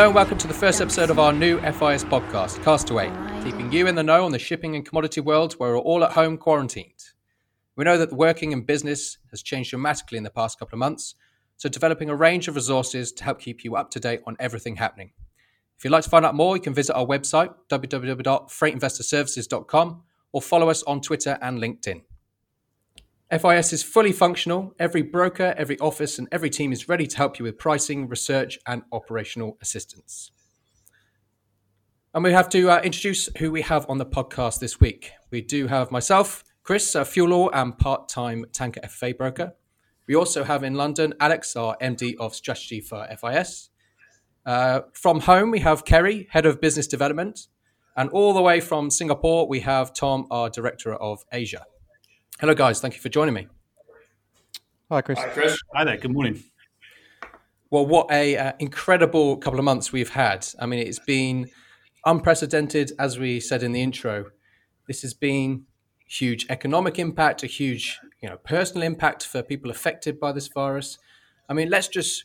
Hello and welcome to the first episode of our new FIS podcast, Castaway, keeping you in the know on the shipping and commodity world where we're all at home quarantined. We know that working in business has changed dramatically in the past couple of months, so developing a range of resources to help keep you up to date on everything happening. If you'd like to find out more, you can visit our website, www.freightinvestorservices.com, or follow us on Twitter and LinkedIn. FIS is fully functional. Every broker, every office, and every team is ready to help you with pricing, research, and operational assistance. And we have to uh, introduce who we have on the podcast this week. We do have myself, Chris, a fuel oil and part time tanker FFA broker. We also have in London Alex, our MD of strategy for FIS. Uh, from home, we have Kerry, head of business development. And all the way from Singapore, we have Tom, our director of Asia. Hello, guys. Thank you for joining me. Hi, Chris. Hi, Chris. Hi there. Good morning. Well, what a uh, incredible couple of months we've had. I mean, it's been unprecedented, as we said in the intro. This has been huge economic impact, a huge, you know, personal impact for people affected by this virus. I mean, let's just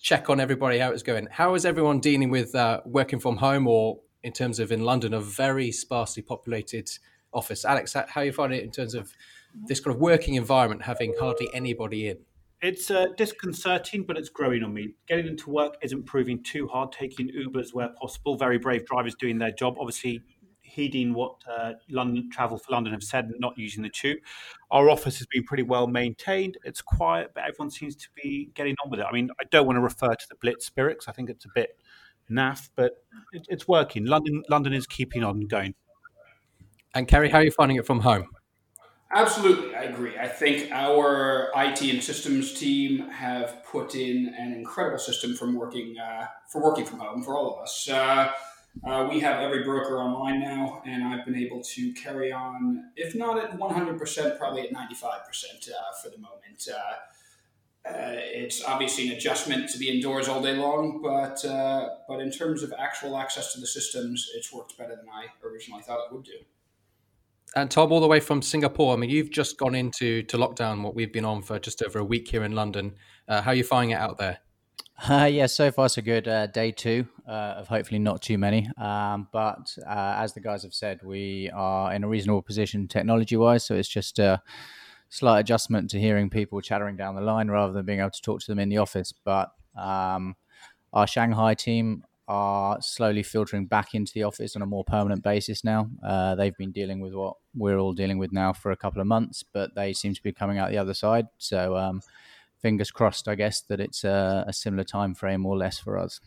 check on everybody how it's going. How is everyone dealing with uh, working from home, or in terms of in London, a very sparsely populated office? Alex, how, how you find it in terms of this kind of working environment having hardly anybody in? It's uh, disconcerting, but it's growing on me. Getting into work isn't proving too hard. Taking Ubers where possible. Very brave drivers doing their job. Obviously, heeding what uh, London Travel for London have said, not using the tube. Our office has been pretty well maintained. It's quiet, but everyone seems to be getting on with it. I mean, I don't want to refer to the Blitz spirit I think it's a bit naff, but it, it's working. London, London is keeping on going. And Kerry, how are you finding it from home? Absolutely, I agree. I think our IT and systems team have put in an incredible system from working uh, for working from home for all of us. Uh, uh, we have every broker online now, and I've been able to carry on, if not at 100%, probably at 95% uh, for the moment. Uh, uh, it's obviously an adjustment to be indoors all day long, but but in terms of actual access to the systems, it's worked better than I originally thought it would do. And Tom, all the way from Singapore. I mean, you've just gone into to lockdown. What we've been on for just over a week here in London. Uh, how are you finding it out there? Uh, yeah, so far so good. Uh, day two uh, of hopefully not too many. Um, but uh, as the guys have said, we are in a reasonable position technology wise. So it's just a slight adjustment to hearing people chattering down the line rather than being able to talk to them in the office. But um, our Shanghai team are slowly filtering back into the office on a more permanent basis now. Uh, they've been dealing with what we're all dealing with now for a couple of months, but they seem to be coming out the other side. So, um, fingers crossed, I guess, that it's a, a, similar time frame or less for us.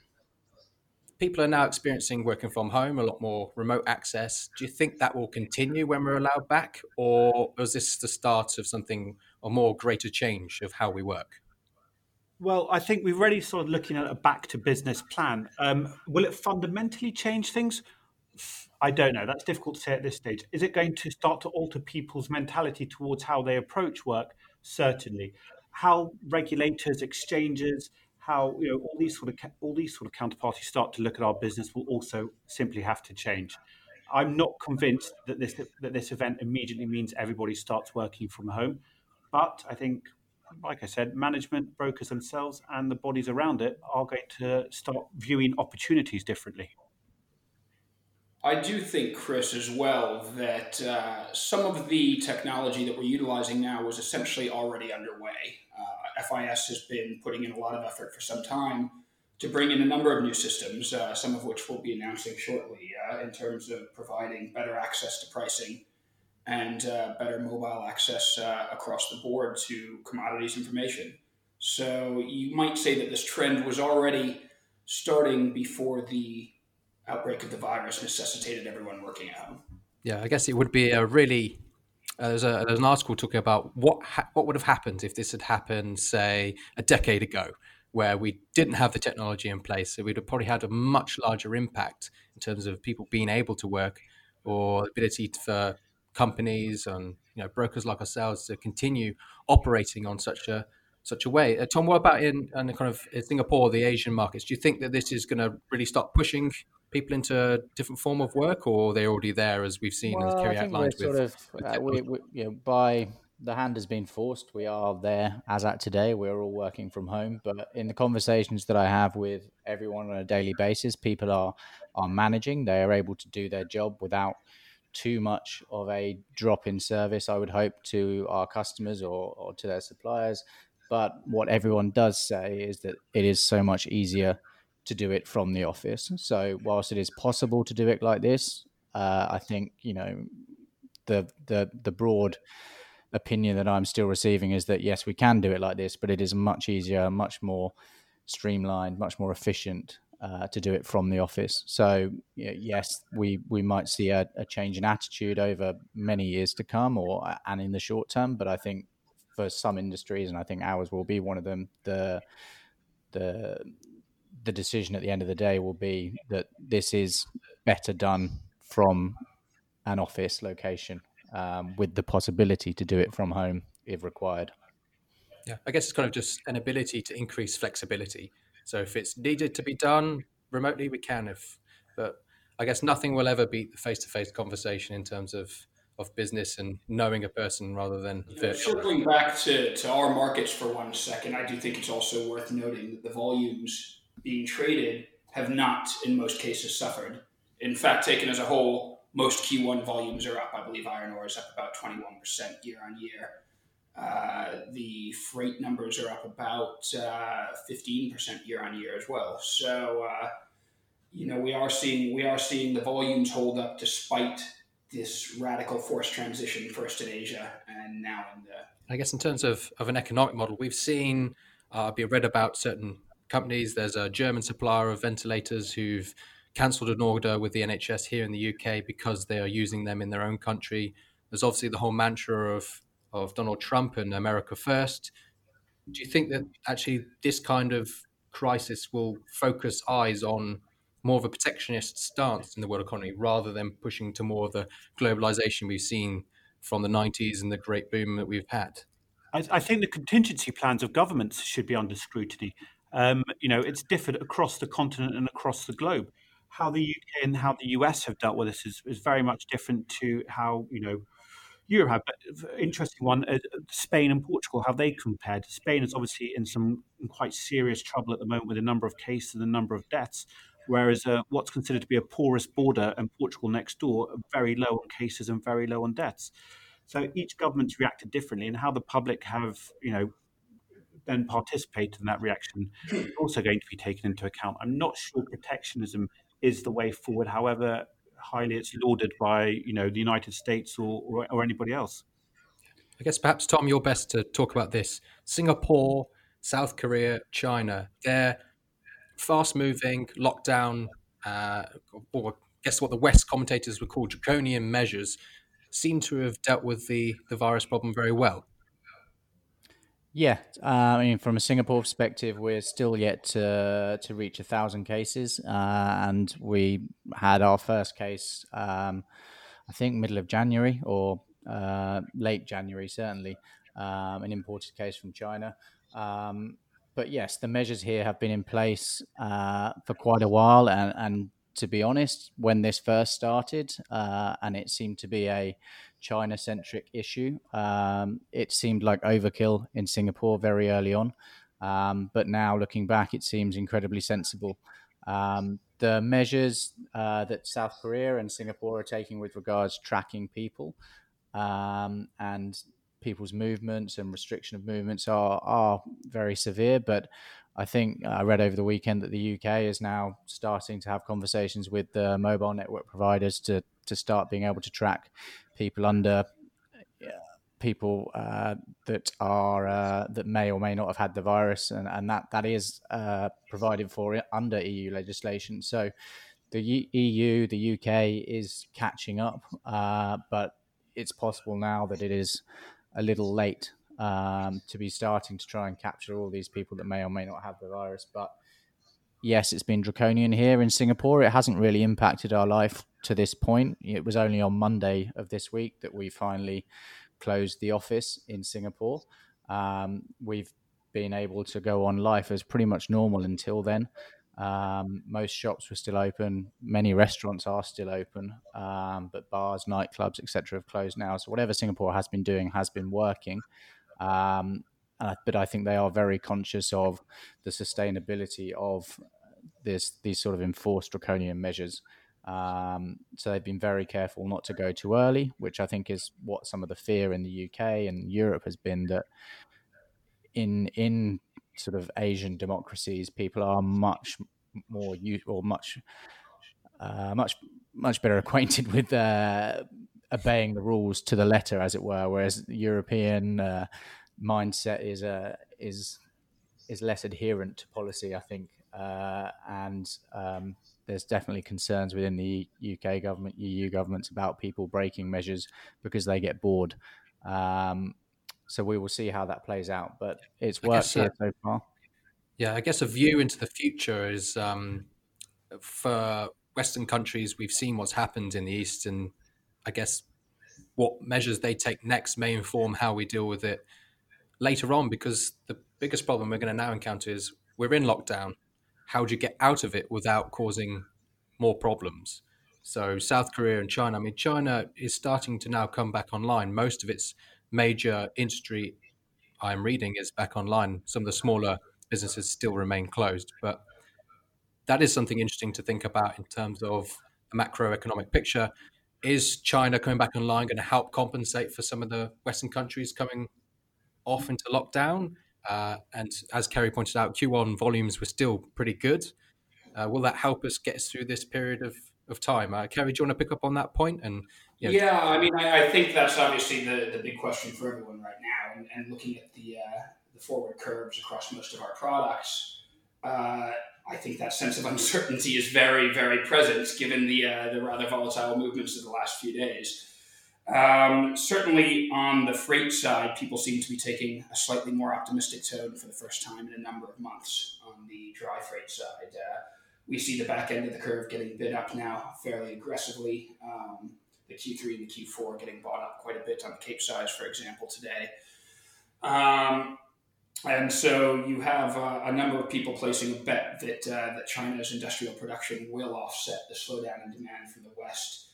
People are now experiencing working from home, a lot more remote access. Do you think that will continue when we're allowed back, or is this the start of something, a more greater change of how we work? Well, I think we're already sort of looking at a back to business plan. Um, will it fundamentally change things? I don't know. That's difficult to say at this stage. Is it going to start to alter people's mentality towards how they approach work? Certainly. How regulators, exchanges, how you know all these sort of all these sort of counterparties start to look at our business will also simply have to change. I'm not convinced that this that this event immediately means everybody starts working from home, but I think like I said, management, brokers themselves, and the bodies around it are going to start viewing opportunities differently. I do think, Chris, as well, that uh, some of the technology that we're utilizing now was essentially already underway. Uh, FIS has been putting in a lot of effort for some time to bring in a number of new systems, uh, some of which we'll be announcing shortly, uh, in terms of providing better access to pricing and uh, better mobile access uh, across the board to commodities information. So you might say that this trend was already starting before the outbreak of the virus necessitated everyone working at home. Yeah, I guess it would be a really. Uh, there's, a, there's an article talking about what ha- what would have happened if this had happened, say, a decade ago, where we didn't have the technology in place. So we'd have probably had a much larger impact in terms of people being able to work or ability for companies and you know brokers like ourselves to continue operating on such a such a way. Uh, Tom, what about in, in kind of Singapore, the Asian markets? Do you think that this is going to really start pushing people into a different form of work, or are they already there, as we've seen, well, as Kerry outlined? With, sort of, uh, we, we, you know, by the hand has been forced. We are there as at today. We're all working from home. But in the conversations that I have with everyone on a daily basis, people are are managing. They are able to do their job without too much of a drop in service. I would hope to our customers or, or to their suppliers. But what everyone does say is that it is so much easier to do it from the office. So whilst it is possible to do it like this, uh, I think you know the the the broad opinion that I'm still receiving is that yes, we can do it like this, but it is much easier, much more streamlined, much more efficient uh, to do it from the office. So yes, we we might see a, a, change in attitude over many years to come, or and in the short term. But I think for some industries, and I think ours will be one of them, the the the decision at the end of the day will be that this is better done from an office location um, with the possibility to do it from home if required. Yeah, I guess it's kind of just an ability to increase flexibility. So if it's needed to be done remotely, we can. If, but I guess nothing will ever beat the face-to-face conversation in terms of of business and knowing a person rather than yeah, circling back to, to our markets for one second i do think it's also worth noting that the volumes being traded have not in most cases suffered in fact taken as a whole most Q1 volumes are up. I believe iron ore is up about 21% year on year. Uh, the freight numbers are up about uh, 15% year on year as well. So, uh, you know, we are seeing we are seeing the volumes hold up despite this radical forced transition first in Asia and now in the. I guess in terms of, of an economic model, we've seen uh, be read about certain companies. There's a German supplier of ventilators who've cancelled an order with the NHS here in the UK because they are using them in their own country. There's obviously the whole mantra of of Donald Trump and America first. Do you think that actually this kind of crisis will focus eyes on more of a protectionist stance in the world economy rather than pushing to more of the globalization we've seen from the 90s and the great boom that we've had? I, I think the contingency plans of governments should be under scrutiny. Um, you know, it's differed across the continent and across the globe how the UK and how the US have dealt with this is, is very much different to how you know Europe have. But interesting one, uh, Spain and Portugal, how they compared. Spain is obviously in some quite serious trouble at the moment with a number of cases and a number of deaths, whereas uh, what's considered to be a porous border and Portugal next door are very low on cases and very low on deaths. So each government's reacted differently, and how the public have you know then participated in that reaction is also going to be taken into account. I'm not sure protectionism is the way forward, however highly it's lauded by you know the United States or, or, or anybody else. I guess perhaps Tom, you're best to talk about this. Singapore, South Korea, China, they're fast-moving lockdown, uh, or guess what the West commentators would call draconian measures, seem to have dealt with the the virus problem very well. Yeah, uh, I mean, from a Singapore perspective, we're still yet to to reach a thousand cases, uh, and we had our first case, um, I think, middle of January or uh, late January, certainly, um, an imported case from China. Um, but yes, the measures here have been in place uh, for quite a while, and, and to be honest, when this first started, uh, and it seemed to be a China centric issue. Um, it seemed like overkill in Singapore very early on. Um, but now looking back, it seems incredibly sensible. Um, the measures uh, that South Korea and Singapore are taking with regards tracking people um, and people's movements and restriction of movements are, are very severe. But I think I read over the weekend that the UK is now starting to have conversations with the mobile network providers to to start being able to track people under people uh, that are uh, that may or may not have had the virus, and, and that that is uh, provided for under EU legislation. So the EU, the UK is catching up, uh, but it's possible now that it is a little late um, to be starting to try and capture all these people that may or may not have the virus. But yes, it's been draconian here in Singapore. It hasn't really impacted our life to this point. It was only on Monday of this week that we finally closed the office in Singapore. Um, we've been able to go on life as pretty much normal until then. Um, most shops were still open. Many restaurants are still open, um, but bars, nightclubs, etc., have closed now. So whatever Singapore has been doing has been working. Um, uh, but I think they are very conscious of the sustainability of this these sort of enforced draconian measures. Um, so they've been very careful not to go too early, which I think is what some of the fear in the UK and Europe has been that in in sort of Asian democracies, people are much more or much uh, much much better acquainted with uh, obeying the rules to the letter, as it were. Whereas European uh, mindset is uh, is is less adherent to policy, I think, uh, and um, there's definitely concerns within the UK government, EU governments about people breaking measures because they get bored. Um, so we will see how that plays out, but it's worked guess, uh, so far. Yeah, I guess a view into the future is um, for Western countries. We've seen what's happened in the East, and I guess what measures they take next may inform how we deal with it later on. Because the biggest problem we're going to now encounter is we're in lockdown. How do you get out of it without causing more problems? So South Korea and China. I mean, China is starting to now come back online. Most of its major industry I'm reading is back online. Some of the smaller businesses still remain closed. But that is something interesting to think about in terms of the macroeconomic picture. Is China coming back online going to help compensate for some of the Western countries coming off into lockdown? Uh, and as Kerry pointed out, Q1 volumes were still pretty good. Uh, will that help us get through this period of, of time? Uh, Kerry, do you want to pick up on that point? And you know, yeah, I mean, I, I, think that's obviously the, the big question for everyone right now. And, and looking at the uh, the forward curves across most of our products, uh, I think that sense of uncertainty is very, very present given the, uh, the rather volatile movements of the last few days. Um, certainly on the freight side, people seem to be taking a slightly more optimistic tone for the first time in a number of months on the dry freight side. Uh, we see the back end of the curve getting bid up now fairly aggressively. Um, the Q3 and the Q4 getting bought up quite a bit on the Cape size, for example, today. Um, and so you have uh, a number of people placing a bet that uh, that China's industrial production will offset the slowdown in demand from the West.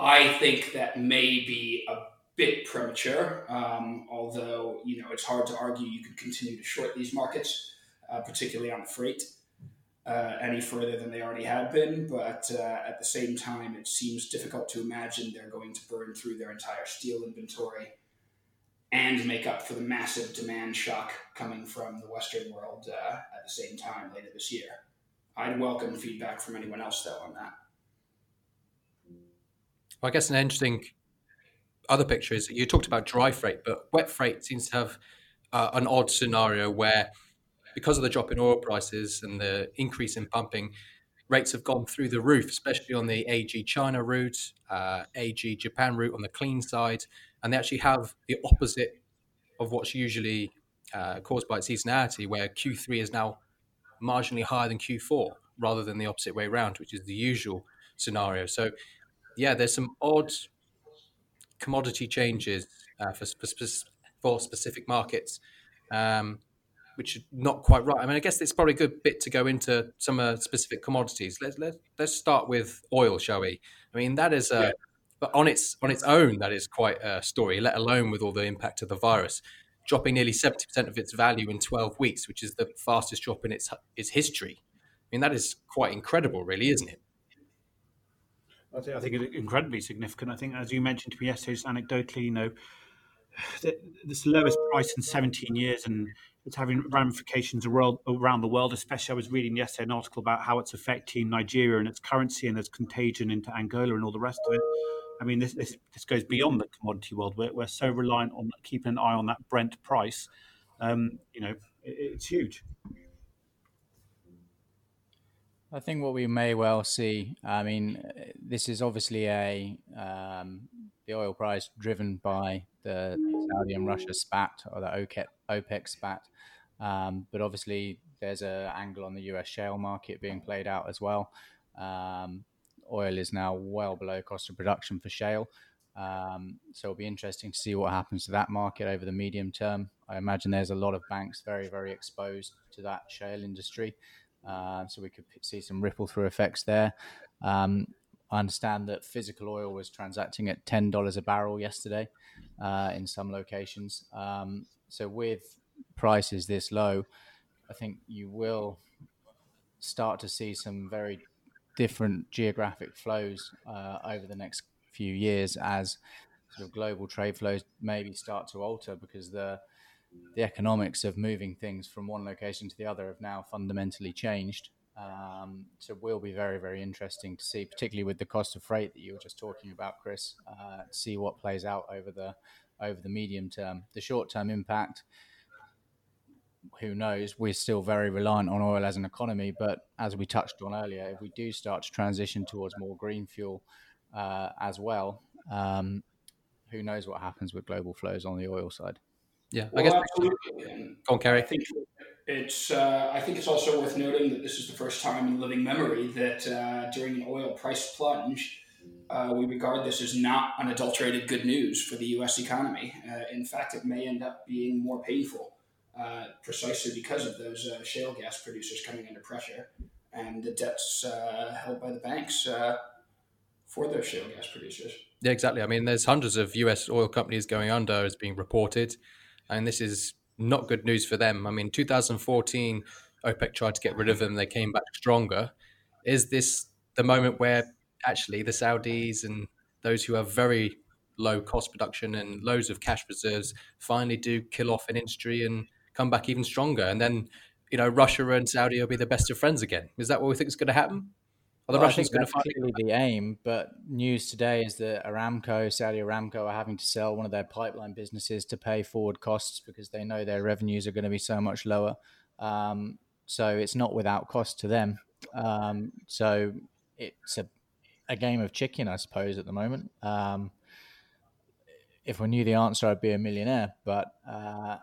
I think that may be a bit premature, um, although you know it's hard to argue you could continue to short these markets, uh, particularly on freight, uh, any further than they already have been. But uh, at the same time, it seems difficult to imagine they're going to burn through their entire steel inventory and make up for the massive demand shock coming from the Western world uh, at the same time later this year. I'd welcome feedback from anyone else, though, on that. Well, I guess an interesting other picture is you talked about dry freight, but wet freight seems to have uh, an odd scenario where, because of the drop in oil prices and the increase in pumping, rates have gone through the roof, especially on the AG China route, uh, AG Japan route on the clean side and they actually have the opposite of what's usually uh, caused by seasonality, where Q3 is now marginally higher than Q4 rather than the opposite way around, which is the usual scenario. So, yeah, there's some odd commodity changes uh, for, for, for, specific markets, um, which are not quite right. I mean, I guess it's probably a good bit to go into some uh, specific commodities. Let's, let, let's start with oil, shall we? I mean, that is a. Yeah but on its on its own, that is quite a story. Let alone with all the impact of the virus, dropping nearly seventy percent of its value in twelve weeks, which is the fastest drop in its its history. I mean, that is quite incredible, really, isn't it? I think, I think it's incredibly significant. I think, as you mentioned to me yesterday, just anecdotally, you know, this lowest price in 17 years, and it's having ramifications around the world. Especially, I was reading yesterday an article about how it's affecting Nigeria and its currency, and there's contagion into Angola and all the rest of it. I mean, this, this, this goes beyond the commodity world. We're, we're so reliant on keeping an eye on that Brent price. Um, you know, it, it's huge. I think what we may well see. I mean, this is obviously a um, the oil price driven by the Saudi and Russia spat or the OPEC, spat, um, but obviously there's an angle on the US shale market being played out as well. Um, oil is now well below cost of production for shale. Um, so it'll be interesting to see what happens to that market over the medium term. I imagine there's a lot of banks very, very exposed to that shale industry. Uh, so we could see some ripple through effects there. Um, I understand that physical oil was transacting at ten dollars a barrel yesterday uh, in some locations. Um, so with prices this low, I think you will start to see some very different geographic flows uh, over the next few years as sort of global trade flows maybe start to alter because the the economics of moving things from one location to the other have now fundamentally changed. Um, so will be very, very interesting to see, particularly with the cost of freight that you were just talking about, Chris. Uh, see what plays out over the over the medium term. The short term impact, who knows? We're still very reliant on oil as an economy, but as we touched on earlier, if we do start to transition towards more green fuel uh, as well, um, who knows what happens with global flows on the oil side? Yeah, well, I guess. Absolutely. Go on, Kerry. I think it's. Uh, I think it's also worth noting that this is the first time in living memory that uh, during an oil price plunge, uh, we regard this as not unadulterated good news for the U.S. economy. Uh, in fact, it may end up being more painful, uh, precisely because of those uh, shale gas producers coming under pressure and the debts held by the banks for those shale gas producers. Yeah, exactly. I mean, there's hundreds of US oil companies going under as being reported, and this is not good news for them. I mean, 2014, OPEC tried to get rid of them; they came back stronger. Is this the moment where actually the Saudis and those who have very low cost production and loads of cash reserves finally do kill off an industry and come back even stronger? And then, you know, Russia and Saudi will be the best of friends again. Is that what we think is going to happen? Are the well, Russians going to find clearly the aim? But news today is that Aramco, Saudi Aramco, are having to sell one of their pipeline businesses to pay forward costs because they know their revenues are going to be so much lower. Um, so it's not without cost to them. Um, so it's a, a game of chicken, I suppose, at the moment. Um, if I knew the answer, I'd be a millionaire. But uh,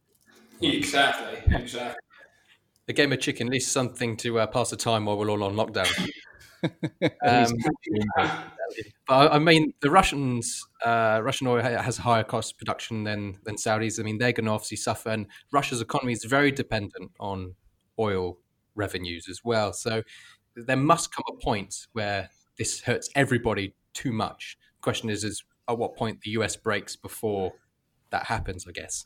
exactly, exactly a game of chicken, at least something to uh, pass the time while we're all on lockdown. um, but I mean, the Russians, uh, Russian oil has higher cost production than than Saudis. I mean, they're going to obviously suffer, and Russia's economy is very dependent on oil revenues as well. So there must come a point where this hurts everybody too much. The question is, is at what point the US breaks before that happens? I guess.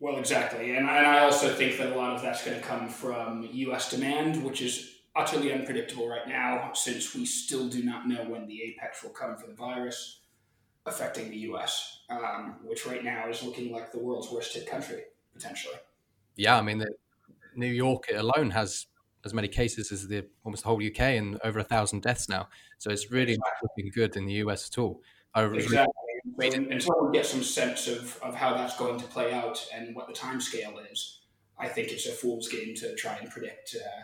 Well, exactly. And, and I also think that a lot of that's going to come from US demand, which is utterly unpredictable right now since we still do not know when the apex will come for the virus affecting the US, um, which right now is looking like the world's worst hit country, potentially. Yeah, I mean, the, New York alone has as many cases as the almost the whole UK and over a thousand deaths now. So it's really exactly. not looking good in the US at all. exactly. So until we get some sense of, of how that's going to play out and what the time scale is, I think it's a fool's game to try and predict uh,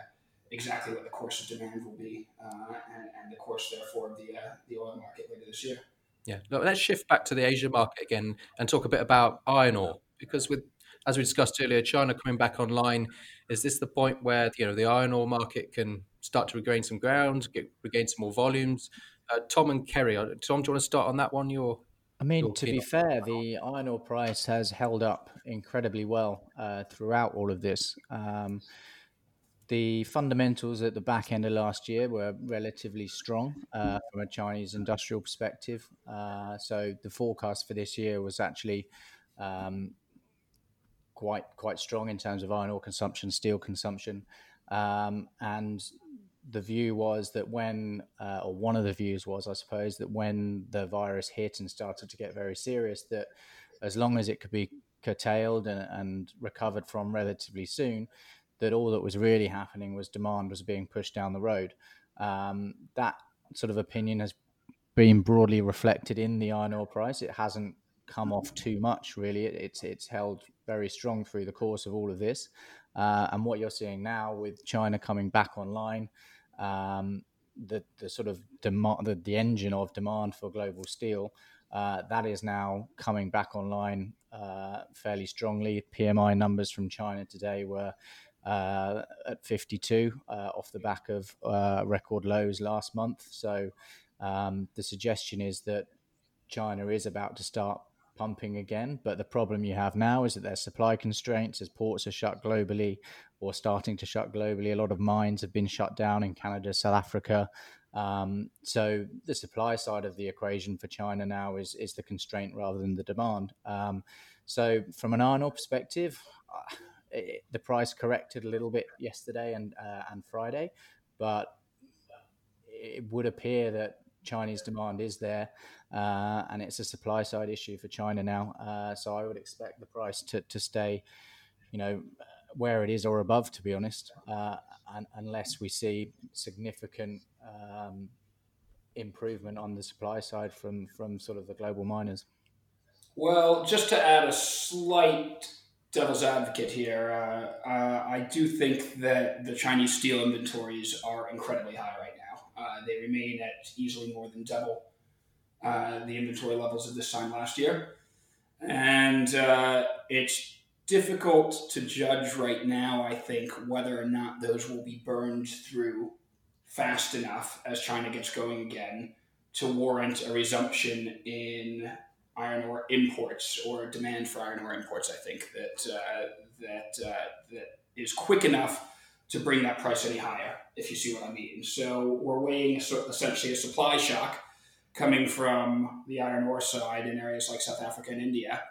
exactly what the course of demand will be uh, and, and, the course, therefore, of the, uh, the oil market later this year. Yeah, Look, let's shift back to the Asia market again and talk a bit about iron ore because with as we discussed earlier, China coming back online, is this the point where you know the iron ore market can start to regain some ground, get, regain some more volumes? Uh, Tom and Kerry, uh, Tom, do you want to start on that one? Your I mean, to be fair, the iron ore price has held up incredibly well uh, throughout all of this. Um, the fundamentals at the back end of last year were relatively strong uh, from a Chinese industrial perspective. Uh, so the forecast for this year was actually um, quite quite strong in terms of iron ore consumption, steel consumption, um, and the view was that when, uh, or one of the views was, I suppose, that when the virus hit and started to get very serious, that as long as it could be curtailed and, and recovered from relatively soon, that all that was really happening was demand was being pushed down the road. Um, that sort of opinion has been broadly reflected in the iron ore price. It hasn't come off too much, really. It, it's it's held very strong through the course of all of this. Uh, and what you're seeing now with China coming back online, um, the the sort of demand, the, the engine of demand for global steel, uh, that is now coming back online uh, fairly strongly. PMI numbers from China today were uh, at 52 uh, off the back of uh, record lows last month. So um, the suggestion is that China is about to start pumping again. But the problem you have now is that there's supply constraints as ports are shut globally or starting to shut globally. A lot of mines have been shut down in Canada, South Africa. Um, so the supply side of the equation for China now is is the constraint rather than the demand. Um, so from an iron ore perspective, uh, it, the price corrected a little bit yesterday and uh, and Friday, but it would appear that Chinese demand is there, uh, and it's a supply side issue for China now. Uh, so I would expect the price to, to stay, you know, where it is or above, to be honest, uh, and, unless we see significant um, improvement on the supply side from from sort of the global miners. Well, just to add a slight devil's advocate here, uh, uh, I do think that the Chinese steel inventories are incredibly high right now. Uh, they remain at easily more than double uh, the inventory levels of this time last year. And uh, it's difficult to judge right now, I think, whether or not those will be burned through fast enough as China gets going again to warrant a resumption in iron ore imports or demand for iron ore imports. I think that uh, that uh, that is quick enough to bring that price any higher. If you see what I mean. So we're weighing essentially a supply shock coming from the iron ore side in areas like South Africa and India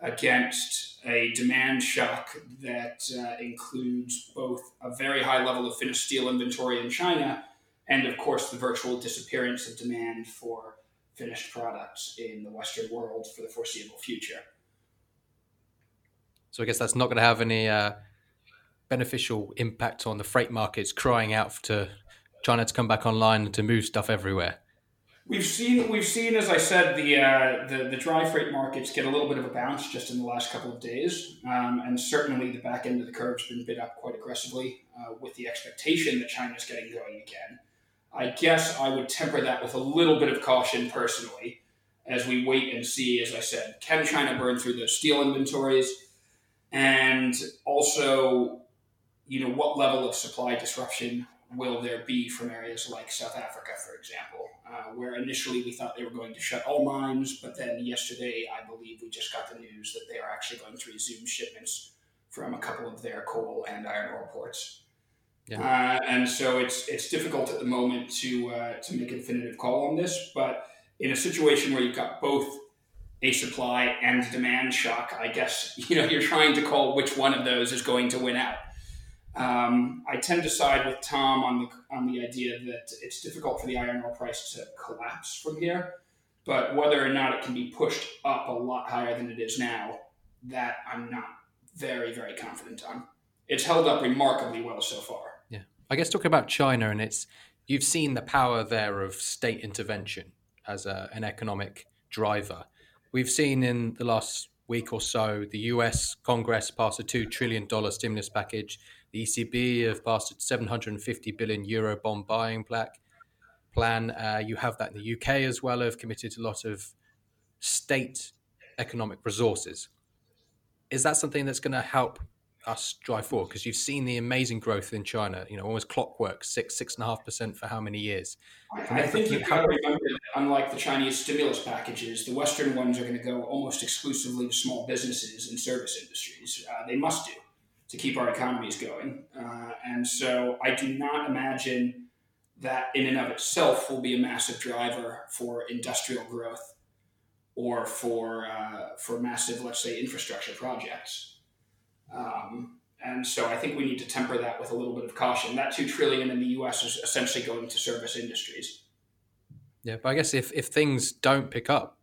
against a demand shock that uh, includes both a very high level of finished steel inventory in China and, of course, the virtual disappearance of demand for finished products in the Western world for the foreseeable future. So I guess that's not going to have any uh, beneficial impact on the freight markets crying out to China to come back online and to move stuff everywhere. We've seen, we've seen, as I said, the, uh, the the dry freight markets get a little bit of a bounce just in the last couple of days, um, and certainly the back end of the curve's been bid up quite aggressively uh, with the expectation that China's getting going again. I guess I would temper that with a little bit of caution personally as we wait and see, as I said, can China burn through those steel inventories? And also, you know, what level of supply disruption will there be from areas like South Africa, for example, uh, where initially we thought they were going to shut all mines, but then yesterday, I believe we just got the news that they are actually going to resume shipments from a couple of their coal and iron ore ports. Yeah. Uh, and so it's it's difficult at the moment to uh, to make a definitive call on this. But in a situation where you've got both a supply and demand shock, I guess you know you're trying to call which one of those is going to win out. Um, I tend to side with Tom on the on the idea that it's difficult for the iron ore price to collapse from here, but whether or not it can be pushed up a lot higher than it is now, that I'm not very very confident on. It's held up remarkably well so far. Yeah, I guess talking about China and it's you've seen the power there of state intervention as a, an economic driver. We've seen in the last week or so the US Congress pass a $2 trillion stimulus package. The ECB have passed a 750 billion euro bond buying plan. Uh, you have that in the UK as well, have committed a lot of state economic resources. Is that something that's going to help us drive forward because you've seen the amazing growth in China. You know, almost clockwork, six six and a half percent for how many years? I, I think you have to remember that unlike the Chinese stimulus packages, the Western ones are going to go almost exclusively to small businesses and service industries. Uh, they must do to keep our economies going, uh, and so I do not imagine that in and of itself will be a massive driver for industrial growth or for uh, for massive, let's say, infrastructure projects. Um, and so I think we need to temper that with a little bit of caution. That two trillion in the U.S. is essentially going to service industries. Yeah, but I guess if if things don't pick up,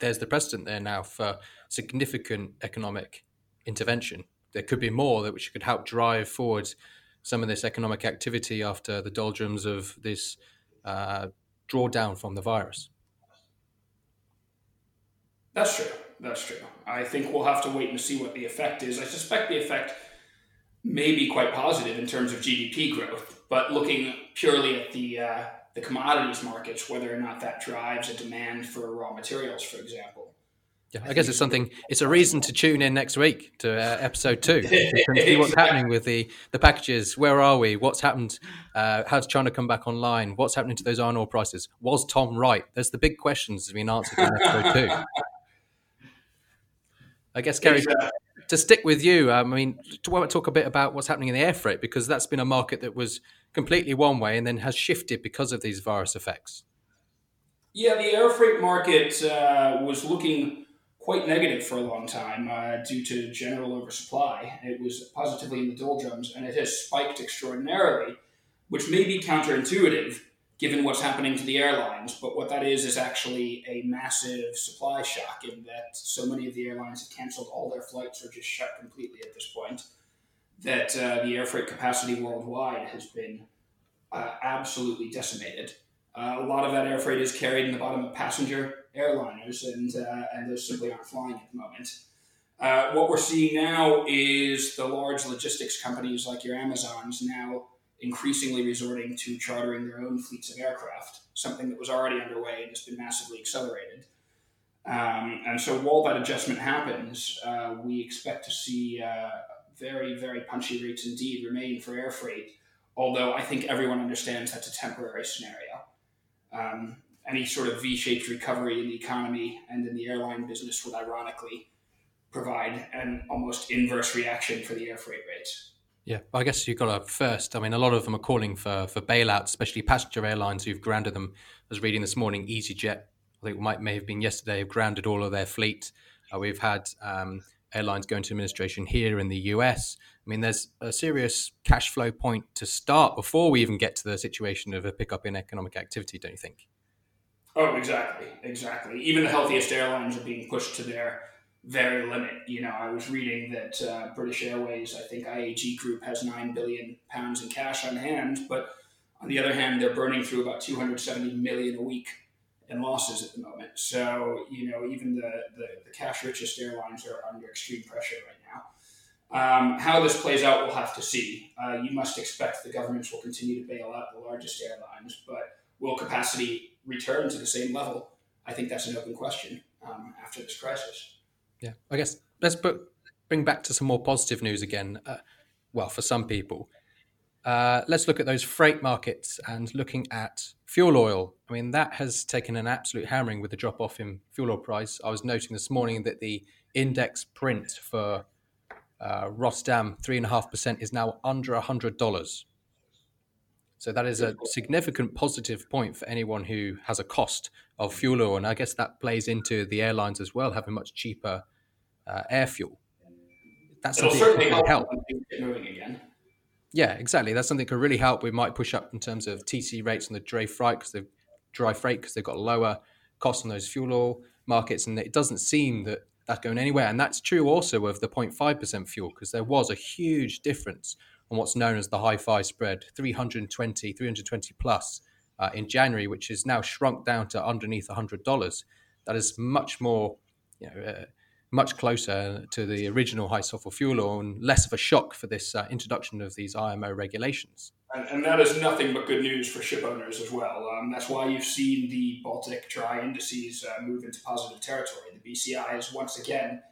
there's the precedent there now for significant economic intervention. There could be more that which could help drive forward some of this economic activity after the doldrums of this uh, drawdown from the virus. That's true. That's true. I think we'll have to wait and see what the effect is. I suspect the effect may be quite positive in terms of GDP growth, but looking purely at the uh, the commodities markets, whether or not that drives a demand for raw materials, for example. Yeah, I, guess it's something. It's a reason to tune in next week to uh, episode two to see what's happening with the the packages. Where are we? What's happened? Uh, how's China come back online? What's happening to those iron ore prices? Was Tom right? There's the big questions being answered in episode two. I guess, Gary, exactly. to stick with you, um, I mean, to to talk a bit about what's happening in the air freight because that's been a market that was completely one way and then has shifted because of these virus effects. Yeah, the air freight market uh, was looking quite negative for a long time uh, due to general oversupply. It was positively in the doldrums, and it has spiked extraordinarily, which may be counterintuitive given what's happening to the airlines. But what that is is actually a massive supply shock in that so many of the airlines have canceled all their flights or just shut completely at this point. That uh, the air freight capacity worldwide has been uh, absolutely decimated. Uh, a lot of that air freight is carried in the bottom of passenger airliners, and uh, and those simply aren't flying at the moment. Uh, what we're seeing now is the large logistics companies like your Amazons now increasingly resorting to chartering their own fleets of aircraft, something that was already underway and has been massively accelerated. Um, and so while that adjustment happens, uh, we expect to see uh, very, very punchy rates indeed remain for air freight, although I think everyone understands that's a temporary scenario. Um, any sort of V-shaped recovery in the economy and in the airline business would ironically provide an almost inverse reaction for the air freight rates. Yeah, I guess you've got to first. I mean, a lot of them are calling for for bailouts, especially passenger airlines who've grounded them. I was reading this morning, EasyJet, I think it might may have been yesterday, have grounded all of their fleet. Uh, we've had um, airlines going into administration here in the US. I mean, there's a serious cash flow point to start before we even get to the situation of a pickup in economic activity, don't you think? Oh, exactly, exactly. Even the healthiest airlines are being pushed to their very limit. You know, I was reading that uh, British Airways, I think IAG Group has nine billion pounds in cash on hand, but on the other hand, they're burning through about 270 million a week in losses at the moment. So, you know, even the, the, the cash richest airlines are under extreme pressure right now. Um, how this plays out, we'll have to see. Uh, you must expect the governments will continue to bail out the largest airlines, but will capacity return to the same level? I think that's an open question um, after this crisis. Yeah, I guess let's put, bring back to some more positive news again. Uh, well, for some people, uh, let's look at those freight markets and looking at fuel oil. I mean, that has taken an absolute hammering with the drop off in fuel oil price. I was noting this morning that the index print for uh, Rotterdam, 3.5%, is now under $100. So that is a significant positive point for anyone who has a cost of fuel oil, and I guess that plays into the airlines as well, having much cheaper uh, air fuel. That's It'll something that help. Again. Yeah, exactly. That's something that could really help. We might push up in terms of TC rates on the dry freight because they've dry freight because they've got lower costs on those fuel oil markets, and it doesn't seem that that's going anywhere. And that's true also of the 0.5% fuel because there was a huge difference on what's known as the Hi-5 spread, 320, 320 plus uh, in January, which is now shrunk down to underneath $100. That is much more, you know, uh, much closer to the original high sulfur fuel oil and less of a shock for this uh, introduction of these IMO regulations. And, and, that is nothing but good news for ship owners as well. Um, that's why you've seen the Baltic dry indices uh, move into positive territory. The BCI is once again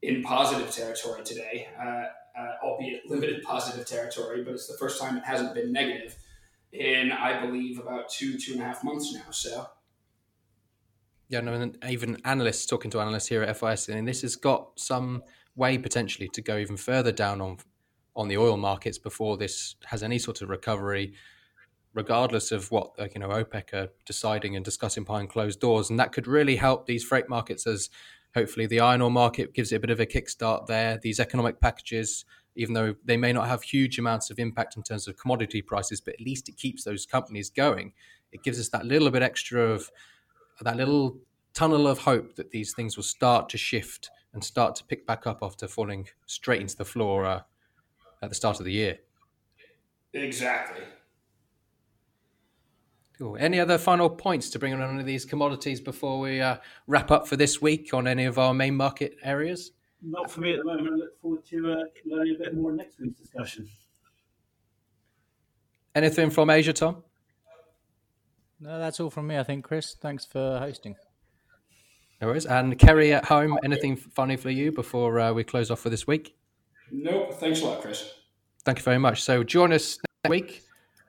in positive territory today. Uh, uh, albeit limited positive territory, but it's the first time it hasn't been negative in, I believe, about two, two and a half months now. So. Yeah, no, and even analysts talking to analysts here at FIS, and this has got some way potentially to go even further down on on the oil markets before this has any sort of recovery, regardless of what you know OPEC are deciding and discussing behind closed doors, and that could really help these freight markets as hopefully the iron ore market gives it a bit of a kickstart there. These economic packages, even though they may not have huge amounts of impact in terms of commodity prices, but at least it keeps those companies going. It gives us that little bit extra of that little tunnel of hope that these things will start to shift and start to pick back up after falling straight into the floor uh, at the start of the year. Exactly. Cool. Any other final points to bring on any of these commodities before we uh, wrap up for this week on any of our main market areas? Not for me at the moment. I look forward to uh, learning a bit more in next week's discussion. Anything from Asia, Tom? No, that's all from me. I think, Chris. Thanks for hosting. No worries. And Kerry at home, anything funny for you before uh, we close off for this week? Nope. Thanks a lot, Chris. Thank you very much. So join us next week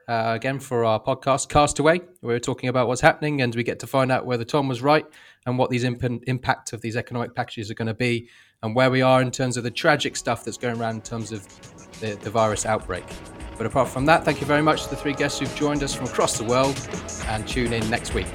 uh, again for our podcast Castaway. We're talking about what's happening, and we get to find out whether Tom was right and what these imp- impact of these economic packages are going to be, and where we are in terms of the tragic stuff that's going around in terms of the, the virus outbreak. But apart from that, thank you very much to the three guests who've joined us from across the world and tune in next week.